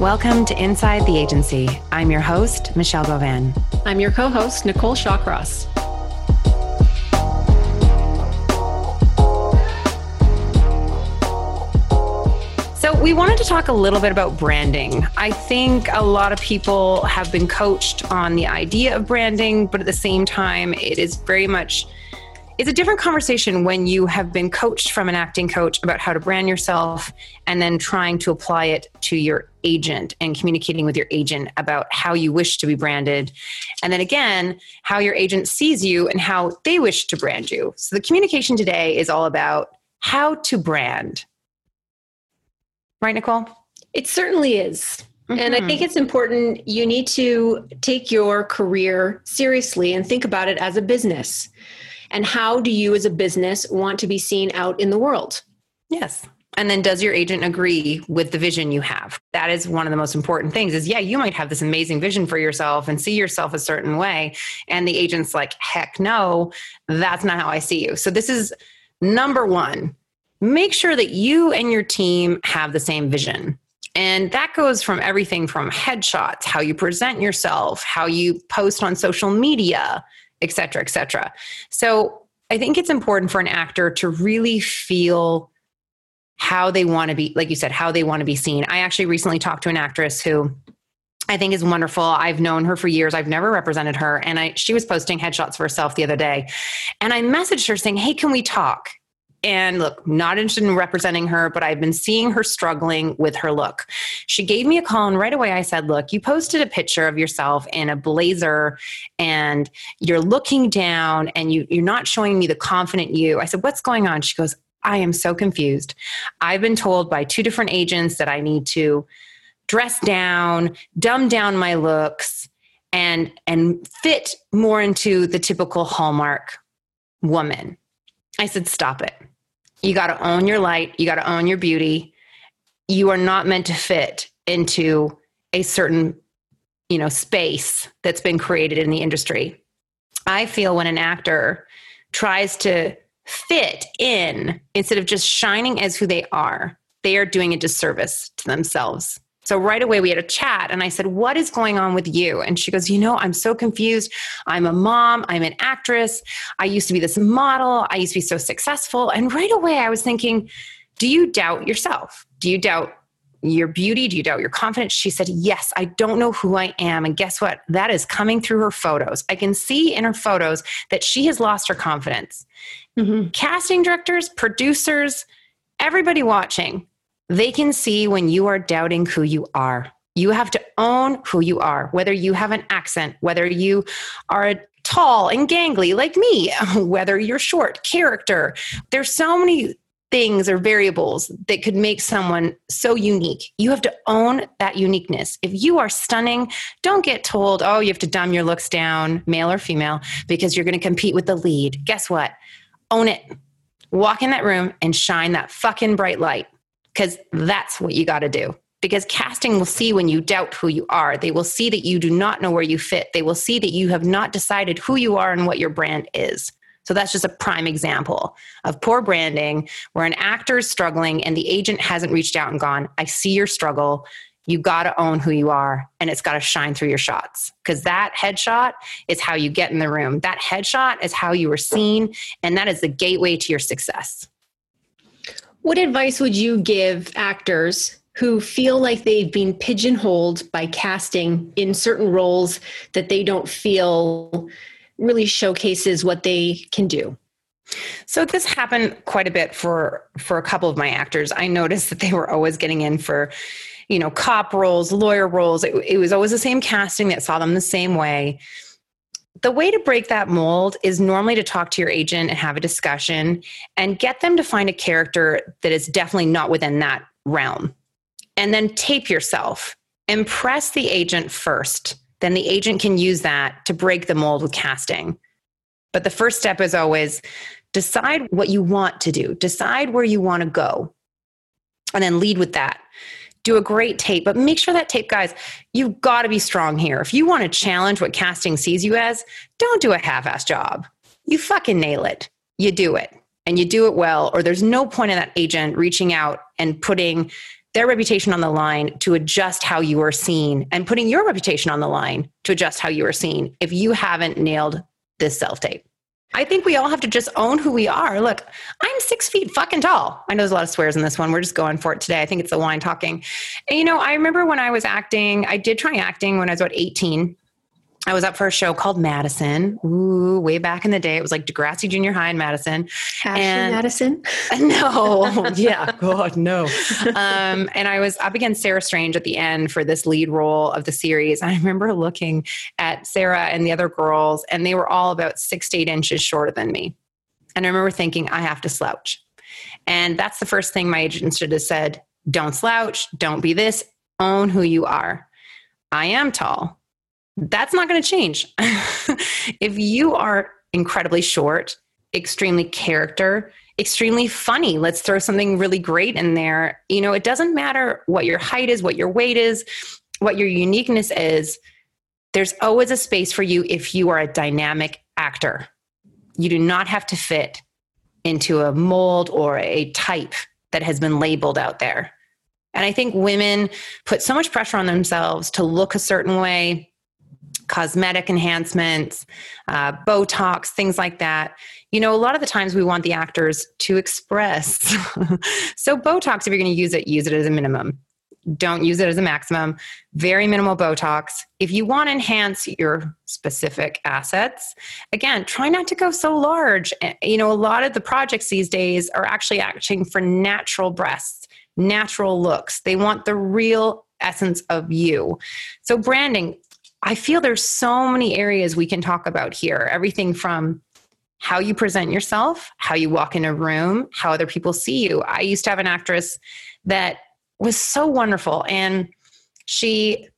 Welcome to Inside the Agency. I'm your host, Michelle Govan. I'm your co host, Nicole Shawcross. So, we wanted to talk a little bit about branding. I think a lot of people have been coached on the idea of branding, but at the same time, it is very much it's a different conversation when you have been coached from an acting coach about how to brand yourself and then trying to apply it to your agent and communicating with your agent about how you wish to be branded. And then again, how your agent sees you and how they wish to brand you. So the communication today is all about how to brand. Right, Nicole? It certainly is. Mm-hmm. And I think mm-hmm. it's important. You need to take your career seriously and think about it as a business and how do you as a business want to be seen out in the world? Yes. And then does your agent agree with the vision you have? That is one of the most important things is yeah you might have this amazing vision for yourself and see yourself a certain way. And the agent's like heck no that's not how i see you. So this is number one make sure that you and your team have the same vision. And that goes from everything from headshots, how you present yourself, how you post on social media, et cetera, et cetera. So I think it's important for an actor to really feel how they want to be, like you said, how they want to be seen. I actually recently talked to an actress who I think is wonderful. I've known her for years. I've never represented her. And I she was posting headshots for herself the other day. And I messaged her saying, Hey, can we talk? And look, not interested in representing her, but I've been seeing her struggling with her look. She gave me a call, and right away I said, Look, you posted a picture of yourself in a blazer and you're looking down and you, you're not showing me the confident you. I said, What's going on? She goes, I am so confused. I've been told by two different agents that I need to dress down, dumb down my looks, and and fit more into the typical Hallmark woman. I said, stop it. You got to own your light. You got to own your beauty. You are not meant to fit into a certain, you know, space that's been created in the industry. I feel when an actor tries to fit in instead of just shining as who they are, they are doing a disservice to themselves. So right away we had a chat and I said, What is going on with you? And she goes, You know, I'm so confused. I'm a mom, I'm an actress. I used to be this model, I used to be so successful. And right away I was thinking, Do you doubt yourself? Do you doubt your beauty? Do you doubt your confidence? She said, Yes, I don't know who I am. And guess what? That is coming through her photos. I can see in her photos that she has lost her confidence. Mm-hmm. Casting directors, producers, everybody watching, they can see when you are doubting who you are. You have to own who you are, whether you have an accent, whether you are tall and gangly like me, whether you're short, character. There's so many things or variables that could make someone so unique. You have to own that uniqueness. If you are stunning, don't get told, oh, you have to dumb your looks down, male or female, because you're going to compete with the lead. Guess what? Own it. Walk in that room and shine that fucking bright light because that's what you got to do. Because casting will see when you doubt who you are. They will see that you do not know where you fit. They will see that you have not decided who you are and what your brand is. So that's just a prime example of poor branding where an actor is struggling and the agent hasn't reached out and gone, I see your struggle. You got to own who you are and it's got to shine through your shots because that headshot is how you get in the room. That headshot is how you are seen and that is the gateway to your success. What advice would you give actors who feel like they've been pigeonholed by casting in certain roles that they don't feel really showcases what they can do? So this happened quite a bit for for a couple of my actors. I noticed that they were always getting in for you know cop roles, lawyer roles. It, it was always the same casting that saw them the same way the way to break that mold is normally to talk to your agent and have a discussion and get them to find a character that is definitely not within that realm. And then tape yourself. Impress the agent first. Then the agent can use that to break the mold with casting. But the first step is always decide what you want to do, decide where you want to go, and then lead with that do a great tape, but make sure that tape, guys, you've got to be strong here. If you want to challenge what casting sees you as, don't do a half ass job. You fucking nail it. You do it and you do it well, or there's no point in that agent reaching out and putting their reputation on the line to adjust how you are seen and putting your reputation on the line to adjust how you are seen if you haven't nailed this self tape. I think we all have to just own who we are. Look, I'm six feet fucking tall. I know there's a lot of swears in this one. We're just going for it today. I think it's the wine talking. And, you know, I remember when I was acting, I did try acting when I was about 18. I was up for a show called Madison. Ooh, way back in the day. It was like Degrassi Junior High in Madison. Ashley and, Madison? No. yeah. God, no. Um, and I was up against Sarah Strange at the end for this lead role of the series. I remember looking at Sarah and the other girls, and they were all about six to eight inches shorter than me. And I remember thinking, I have to slouch. And that's the first thing my agent should have said don't slouch, don't be this, own who you are. I am tall that's not going to change. if you are incredibly short, extremely character, extremely funny, let's throw something really great in there. You know, it doesn't matter what your height is, what your weight is, what your uniqueness is. There's always a space for you if you are a dynamic actor. You do not have to fit into a mold or a type that has been labeled out there. And I think women put so much pressure on themselves to look a certain way, cosmetic enhancements, uh, Botox, things like that. You know, a lot of the times we want the actors to express. so, Botox, if you're going to use it, use it as a minimum. Don't use it as a maximum. Very minimal Botox. If you want to enhance your specific assets, again, try not to go so large. Eh, you know, a lot of the projects these days are actually acting for natural breasts, natural looks. They want the real essence of you. So, branding, I feel there's so many areas we can talk about here. Everything from how you present yourself, how you walk in a room, how other people see you. I used to have an actress that was so wonderful and she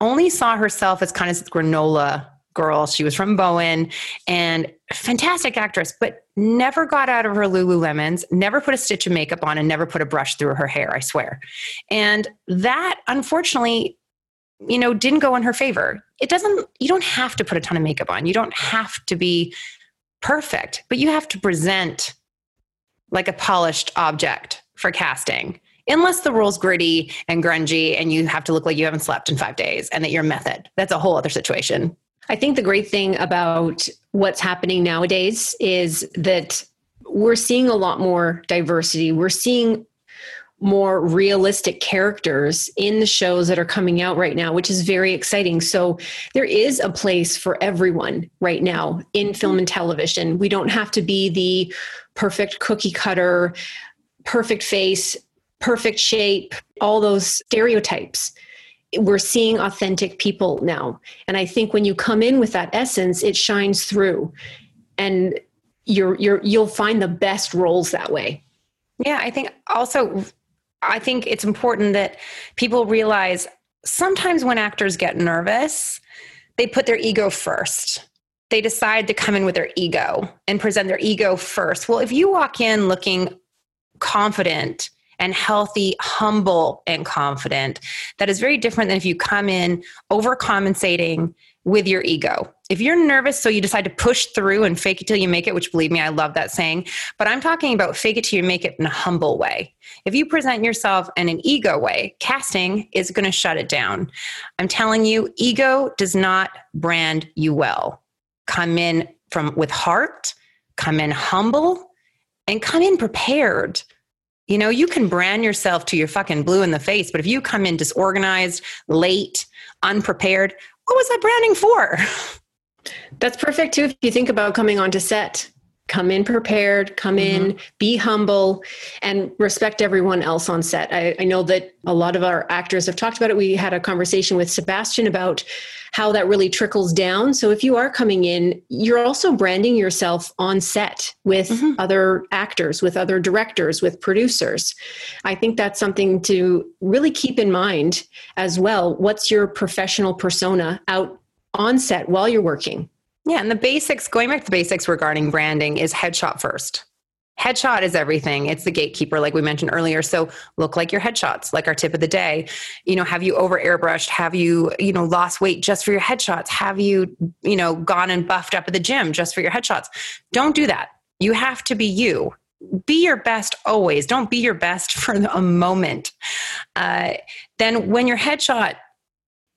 only saw herself as kind of granola girl. She was from Bowen and fantastic actress, but never got out of her Lululemons, never put a stitch of makeup on, and never put a brush through her hair, I swear. And that unfortunately you know, didn't go in her favor. It doesn't, you don't have to put a ton of makeup on. You don't have to be perfect, but you have to present like a polished object for casting. Unless the role's gritty and grungy and you have to look like you haven't slept in five days and that you're method. That's a whole other situation. I think the great thing about what's happening nowadays is that we're seeing a lot more diversity. We're seeing more realistic characters in the shows that are coming out right now, which is very exciting. So there is a place for everyone right now in mm-hmm. film and television. We don't have to be the perfect cookie cutter, perfect face, perfect shape, all those stereotypes. We're seeing authentic people now. And I think when you come in with that essence, it shines through. And you're you're you'll find the best roles that way. Yeah, I think also I think it's important that people realize sometimes when actors get nervous, they put their ego first. They decide to come in with their ego and present their ego first. Well, if you walk in looking confident and healthy, humble and confident, that is very different than if you come in overcompensating with your ego. If you're nervous, so you decide to push through and fake it till you make it, which believe me, I love that saying, but I'm talking about fake it till you make it in a humble way. If you present yourself in an ego way, casting is going to shut it down. I'm telling you, ego does not brand you well. Come in from with heart, come in humble, and come in prepared. You know, you can brand yourself to your fucking blue in the face, but if you come in disorganized, late, unprepared, what was that branding for? That's perfect too if you think about coming onto set. Come in prepared, come mm-hmm. in, be humble, and respect everyone else on set. I, I, know that a lot of our actors have talked about it. We had a conversation with Sebastian about how that really trickles down. So if you are coming in, you're also branding yourself on set with mm-hmm. other actors, with other directors, with producers. I think that's something to really keep in mind as well. What's your professional persona out on set while you're working. Yeah, and the basics, going back to the basics regarding branding, is headshot first. Headshot is everything. It's the gatekeeper, like we mentioned earlier. So look like your headshots, like our tip of the day. You know, have you over airbrushed? Have you, you know, lost weight just for your headshots? Have you, you know, gone and buffed up at the gym just for your headshots? Don't do that. You have to be you. Be your best always. Don't be your best for a moment. uh, then when your headshot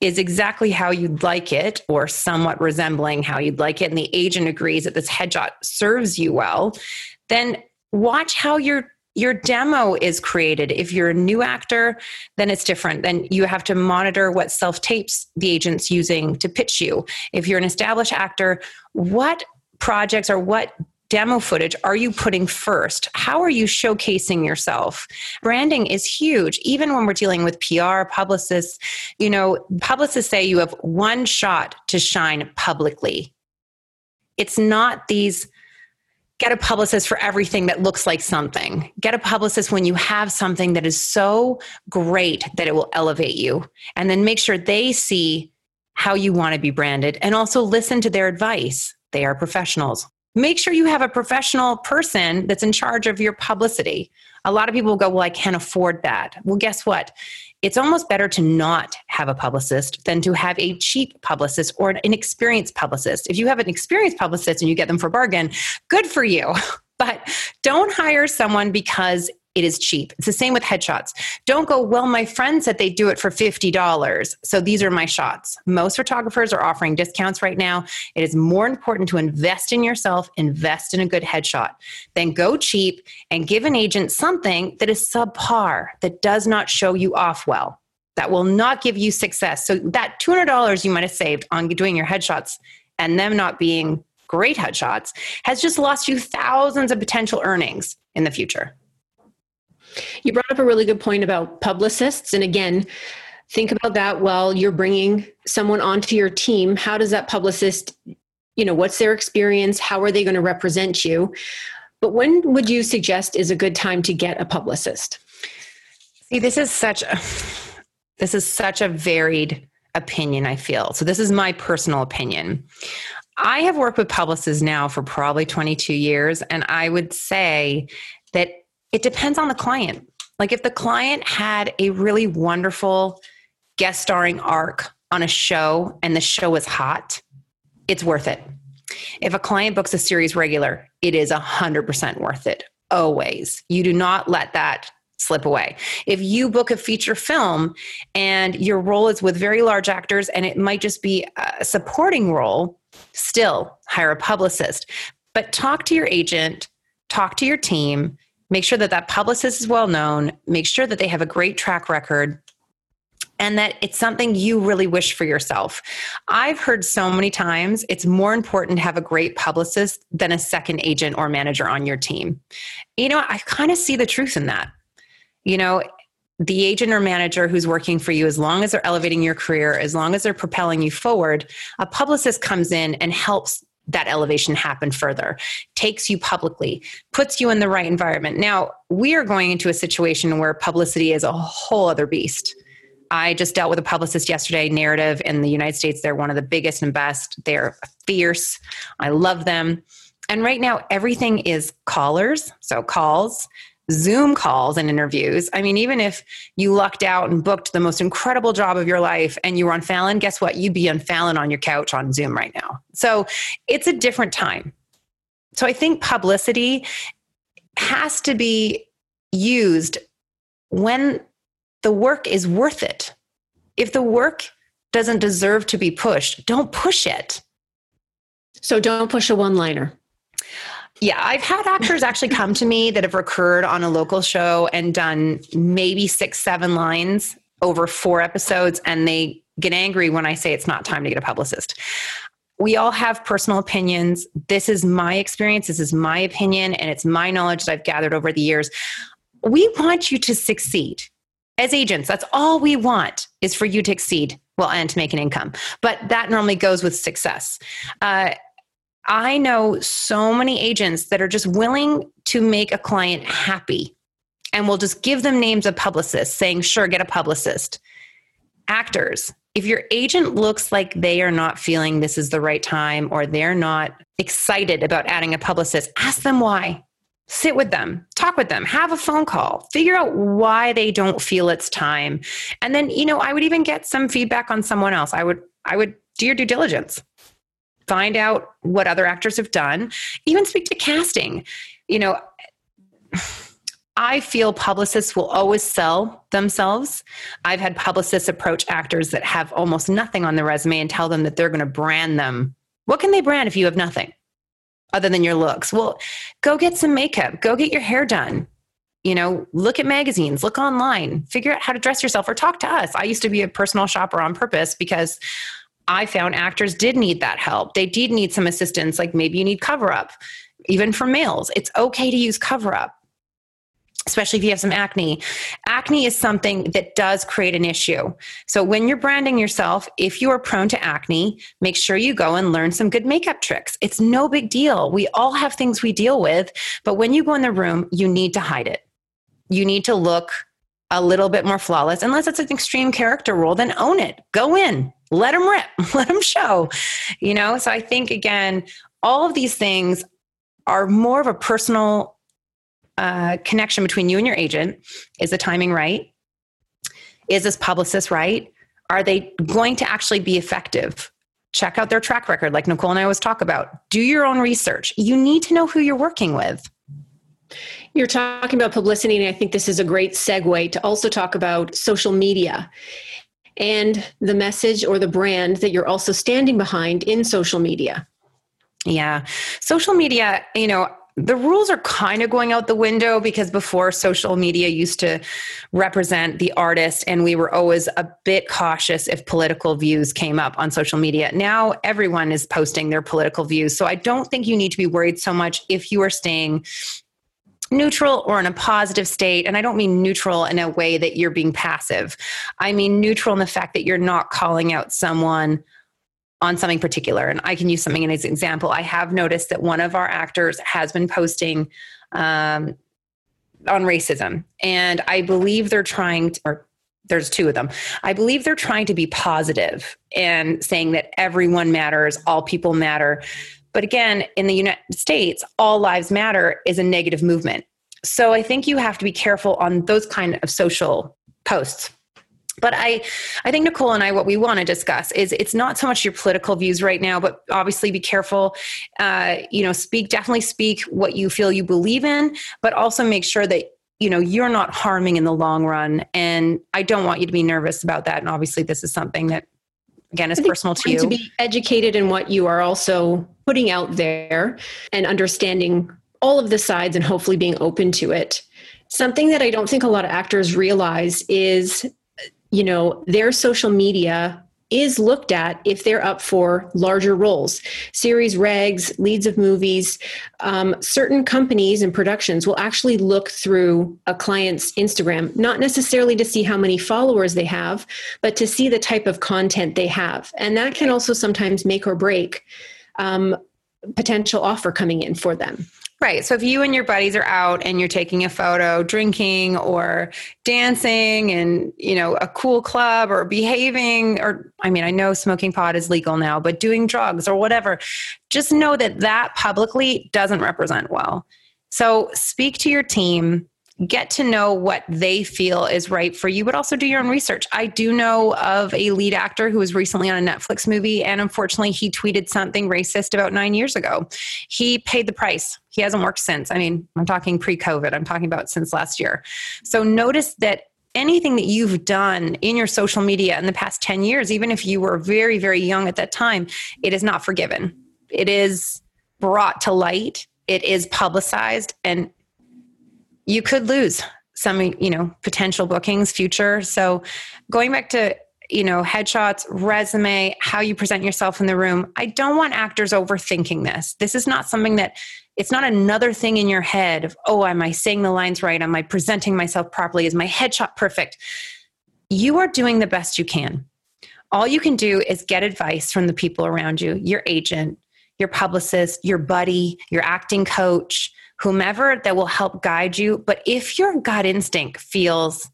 is exactly how you'd like it or somewhat resembling how you'd like it. And the agent agrees that this headshot serves you well. Then watch how your your demo is created. If you're a new actor then it's different. Then you have to monitor what self tapes the agent's using to pitch you. If you're an established actor what projects or what demo footage are you putting first? How are you showcasing yourself? Branding is huge, even when we're dealing with PR, publicists. You know, publicists say you have one shot to shine publicly. It's not these get a publicist for everything that looks like something. Get a publicist when you have something that is so great that it will elevate you. And then make sure they see how you want to be branded and also listen to their advice. They are professionals make sure you have a professional person that's in charge of your publicity. A lot of people go, Well, I can't afford that. Well, guess what? It's almost better to not have a publicist than to have a cheap publicist or an inexperienced publicist. If you have an experienced publicist and you get them for bargain, good for you. But don't hire someone because it is cheap. It's the same with headshots. Don't go, well, my friend said they do it for $50. So these are my shots. Most photographers are offering discounts right now. It is more important to invest in yourself, invest in a good headshot, than go cheap and give an agent something that is subpar, that does not show you off well, that will not give you success. So that $200 you might have saved on doing your headshots and them not being great headshots has just lost you thousands of potential earnings in the future. You brought up a really good point about publicists. And again, think about that while you're bringing someone onto your team. How does that publicist, you know, what's their experience? How are they going to represent you? But when would you suggest is a good time to get a publicist? See, this is such a this is such a varied opinion, I feel. So this is my personal opinion. I have worked with publicists now for probably 22 years, and I would say that it depends on the client. Like if the client had a really wonderful guest starring arc on a show and the show is hot, it's worth it. If a client books a series regular, it is 100% worth it. Always. You do not let that slip away. If you book a feature film and your role is with very large actors and it might just be a supporting role, still hire a publicist. But talk to your agent, talk to your team, make sure that that publicist is well known, make sure that they have a great track record and that it's something you really wish for yourself. I've heard so many times it's more important to have a great publicist than a second agent or manager on your team. You know, I kind of see the truth in that. You know, the agent or manager who's working for you, as long as they're elevating your career, as long as they're propelling you forward, a publicist comes in and helps that elevation happen further, takes you publicly, puts you in the right environment. Now, we are going into a situation where publicity is a whole other beast. I just dealt with a publicist yesterday, Narrative in the United States. They're one of the biggest and best. They're fierce. I love them. And right now, everything is callers, so calls, Zoom calls and interviews. I mean, even if you lucked out and booked the most incredible job of your life and you were on Fallon, guess what? You'd be on Fallon on your couch on Zoom right now. So it's a different time. So I think publicity has to be used when the work is worth it. If the work doesn't deserve to be pushed, don't push it. So don't push a one liner. Yeah, I've had actors actually come to me that have recurred on a local show and done maybe six, seven lines over four episodes, and they get angry when I say it's not time to get a publicist. We all have personal opinions. This is my experience, this is my opinion, and it's my knowledge that I've gathered over the years. We want you to succeed. As agents, that's all we want is for you to exceed well and to make an income but that normally goes with success uh, I know so many agents that are just willing to make a client happy and will just give them names of publicists saying, sure, get a publicist. Actors, if your agent looks like they are not feeling this is the right time or they're not excited about adding a publicist, ask them why. Sit with them, talk with them, have a phone call, figure out why they don't feel it's time. And then, you know, I would even get some feedback on someone else. I would I would do your due diligence find out what other actors have done, even speak to casting. You know, I feel publicists will always sell themselves. I've had publicists approach actors that have almost nothing on the resume and tell them that they're going to brand them. What can they brand if you have nothing other than your looks? Well, go get some makeup, go get your hair done. You know, look at magazines, look online, figure out how to dress yourself or talk to us. I used to be a personal shopper on purpose because I found actors did need that help. They did need some assistance, like maybe you need cover up, even for males. It's okay to use cover up especially if you have some acne. Acne is something that does create an issue. So when you're branding yourself, if you are prone to acne, make sure you go and learn some good makeup tricks. It's no big deal. We all have things we deal with, but when you go in the room, you need to hide it. You need to look a little bit more flawless. Unless it's an extreme character role, then own it. Go in. Let them rip. Let them show. You know, so I think again, all of these things are more of a personal uh, connection between you and your agent. Is the timing right? Is this publicist right? Are they going to actually be effective? Check out their track record, like Nicole and I always talk about. Do your own research. You need to know who you're working with. You're talking about publicity, and I think this is a great segue to also talk about social media and the message or the brand that you're also standing behind in social media. Yeah. Social media, you know, the rules are kind of going out the window because before social media used to represent the artist and we were always a bit cautious if political views came up on social media. Now everyone is posting their political views. So I don't think you need to be worried so much if you are staying neutral or in a positive state. And I don't mean neutral in a way that you're being passive. I mean neutral in the fact that you're not calling out someone on something particular. And I can use something as an example. I have noticed that one of our actors has been posting um, on racism, and I believe they're trying to, or there's two of them. I believe they're trying to be positive and saying that everyone matters, all people matter. But again, in the United States, all lives matter is a negative movement. So I think you have to be careful on those kind of social posts. But i i think nicole and i what we want to discuss is it's not so much your political views right now but obviously be careful uh, you know speak definitely speak what you feel you believe in but also make sure that you know you're not harming in the long run. And i don't want you to be nervous about that. And obviously this is something that again is personal to you to be educated in what you are also putting out there and understanding all of the sides and hopefully being open to it. Something that i don't think a lot of actors realize is you know, their social media is looked at if they're up for larger roles. Series regs leads of movies um, certain companies and productions will actually look through a client's instagram not necessarily to see how many followers they have but to see the type of content they have. And that can also sometimes make or break um, potential offer coming in for them Right. So if you and your buddies are out and you're taking a photo, drinking or dancing and, you know, a cool club or behaving or I mean, I know smoking pot is legal now, but doing drugs or whatever, just know that that publicly doesn't represent well. So speak to your team get to know what they feel is right for you, but also do your own research. I do know of a lead actor who was recently on a Netflix movie, and unfortunately, he tweeted something racist about nine years ago. He paid the price. He hasn't worked since. I mean, I'm talking pre COVID, I'm talking about since last year. So notice that anything that you've done in your social media in the past 10 years, even if you were very, very young at that time, it is not forgiven. It is brought to light, it is publicized, and you could lose some you know potential bookings future. So going back to you know headshots resume how you present yourself in the room i don't want actors overthinking this. This is not something that it's not another thing in your head of oh am i saying the lines right? Am i presenting myself properly? Is my headshot perfect? You are doing the best you can. All you can do is get advice from the people around you your agent your publicist your buddy your acting coach whomever that will help guide you. But if your gut instinct feels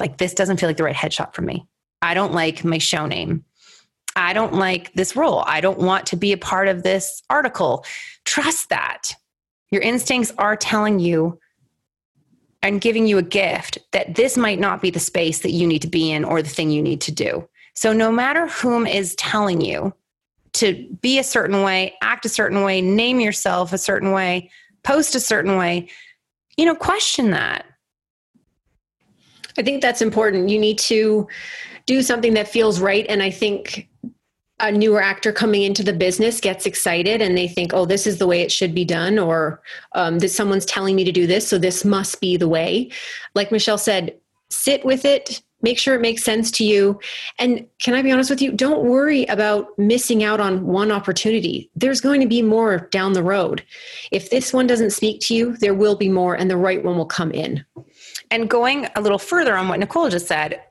like this doesn't feel like the right headshot for me, I don't like my show name. I don't like this role. I don't want to be a part of this article. Trust that. Your instincts are telling you and giving you a gift that this might not be the space that you need to be in or the thing you need to do. So, no matter whom is telling you to be a certain way, act a certain way, name yourself a certain way, post a certain way, you know, question that. I think that's important. You need to do something that feels right. And I think a newer actor coming into the business gets excited and they think, oh, this is the way it should be done, or um, that someone's telling me to do this, so this must be the way. Like Michelle said, sit with it, make sure it makes sense to you. And can I be honest with you? Don't worry about missing out on one opportunity. There's going to be more down the road. If this one doesn't speak to you, there will be more, and the right one will come in. And going a little further on what Nicole just said,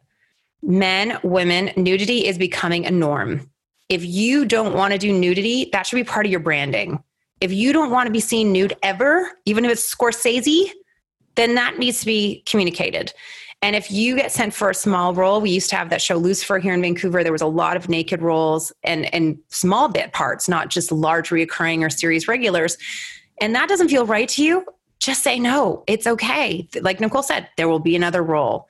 men, women, nudity is becoming a norm if you don't want to do nudity, that should be part of your branding. If you don't want to be seen nude ever, even if it's Scorsese, then that needs to be communicated. And if you get sent for a small role, we used to have that show Lucifer here in Vancouver. There was a lot of naked roles and, and small bit parts, not just large reoccurring or series regulars. And that doesn't feel right to you, just say no. It's okay. Like Nicole said, there will be another role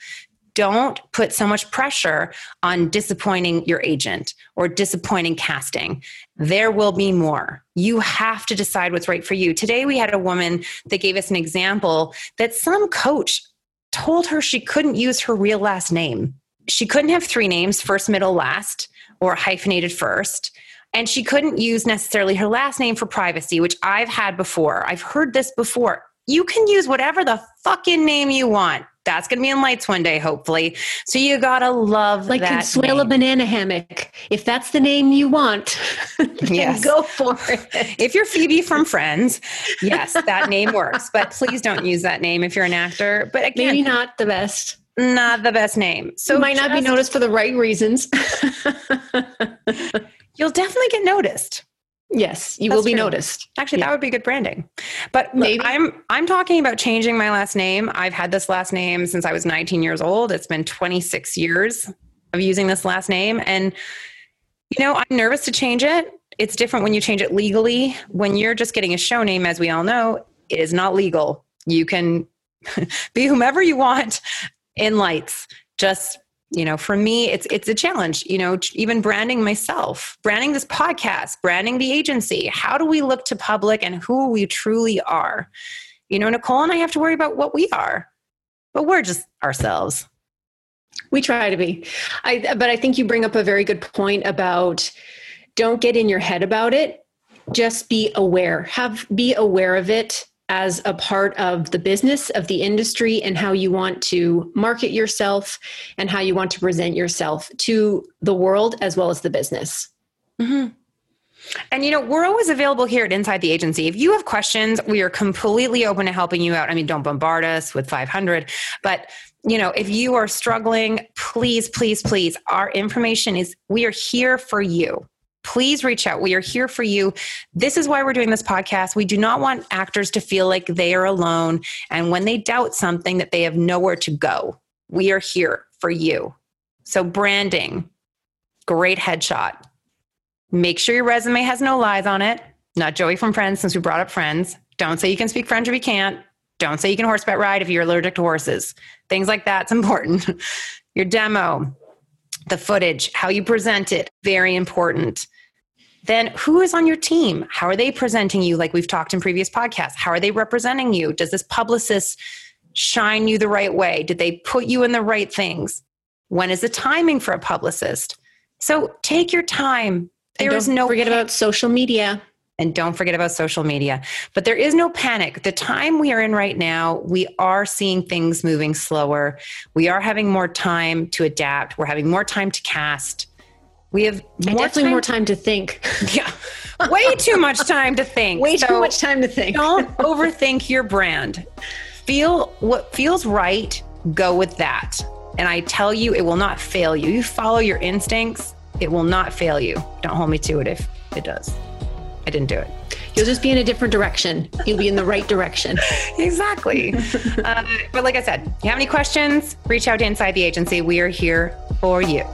don't put so much pressure on disappointing your agent or disappointing casting. There will be more. You have to decide what's right for you. Today, we had a woman that gave us an example that some coach told her she couldn't use her real last name. She couldn't have three names first, middle, last, or hyphenated first. And she couldn't use necessarily her last name for privacy, which I've had before. I've heard this before. You can use whatever the fucking name you want that's going to be in lights one day, hopefully. So you got to love like that Consuela name. Banana Hammock. If that's the name you want, yes, go for it. If you're Phoebe from Friends, yes, that name works. But please don't use that name if you're an actor. But again, maybe not the best. Not the best name. So might not be noticed for the right reasons. you'll definitely get noticed. Yes, you That's will be true. noticed. Actually, yeah. that would be good branding. But Maybe. I'm I'm talking about changing my last name. I've had this last name since I was 19 years old. It's been 26 years of using this last name and you know, I'm nervous to change it. It's different when you change it legally. When you're just getting a show name as we all know, it is not legal. You can be whomever you want in lights. Just you know for me it's it's a challenge you know even branding myself branding this podcast branding the agency. How do we look to public and who we truly are? You know nicole and i have to worry about what we are but we're just ourselves. We try to be. I but i think you bring up a very good point about don't get in your head about it. Just be aware. Have be aware of it as a part of the business of the industry and how you want to market yourself and how you want to present yourself to the world as well as the business. Mm-hmm. And you know, we're always available here at Inside the Agency. If you have questions, we are completely open to helping you out. I mean, don't bombard us with 500, but you know, if you are struggling, please, please, please, our information is we are here for you please reach out. We are here for you. This is why we're doing this podcast. We do not want actors to feel like they are alone and when they doubt something that they have nowhere to go. We are here for you. So, branding, great headshot. Make sure your resume has no lies on it. Not Joey from Friends, since we brought up Friends. Don't say you can speak French if you can't. Don't say you can horseback ride if you're allergic to horses. Things like that's important. your demo, the footage, how you present it, very important then who is on your team? How are they presenting you? Like we've talked in previous podcasts, how are they representing you? Does this publicist shine you the right way? Did they put you in the right things? When is the timing for a publicist? So take your time. There is no forget about social media. And don't forget about social media. But there is no panic. The time we are in right now, we are seeing things moving slower. We are having more time to adapt. We're having more time to cast. We have more definitely time. more time to think. Yeah. Way too much time to think. Way so too much time to think. don't overthink your brand. Feel what feels right, go with that. And I tell you, it will not fail you. You follow your instincts, it will not fail you. Don't hold me to it if it does. I didn't do it. You'll just be in a different direction. You'll be in the right direction. exactly. uh, but like I said, you have any questions, reach out to Inside the Agency. We are here for you.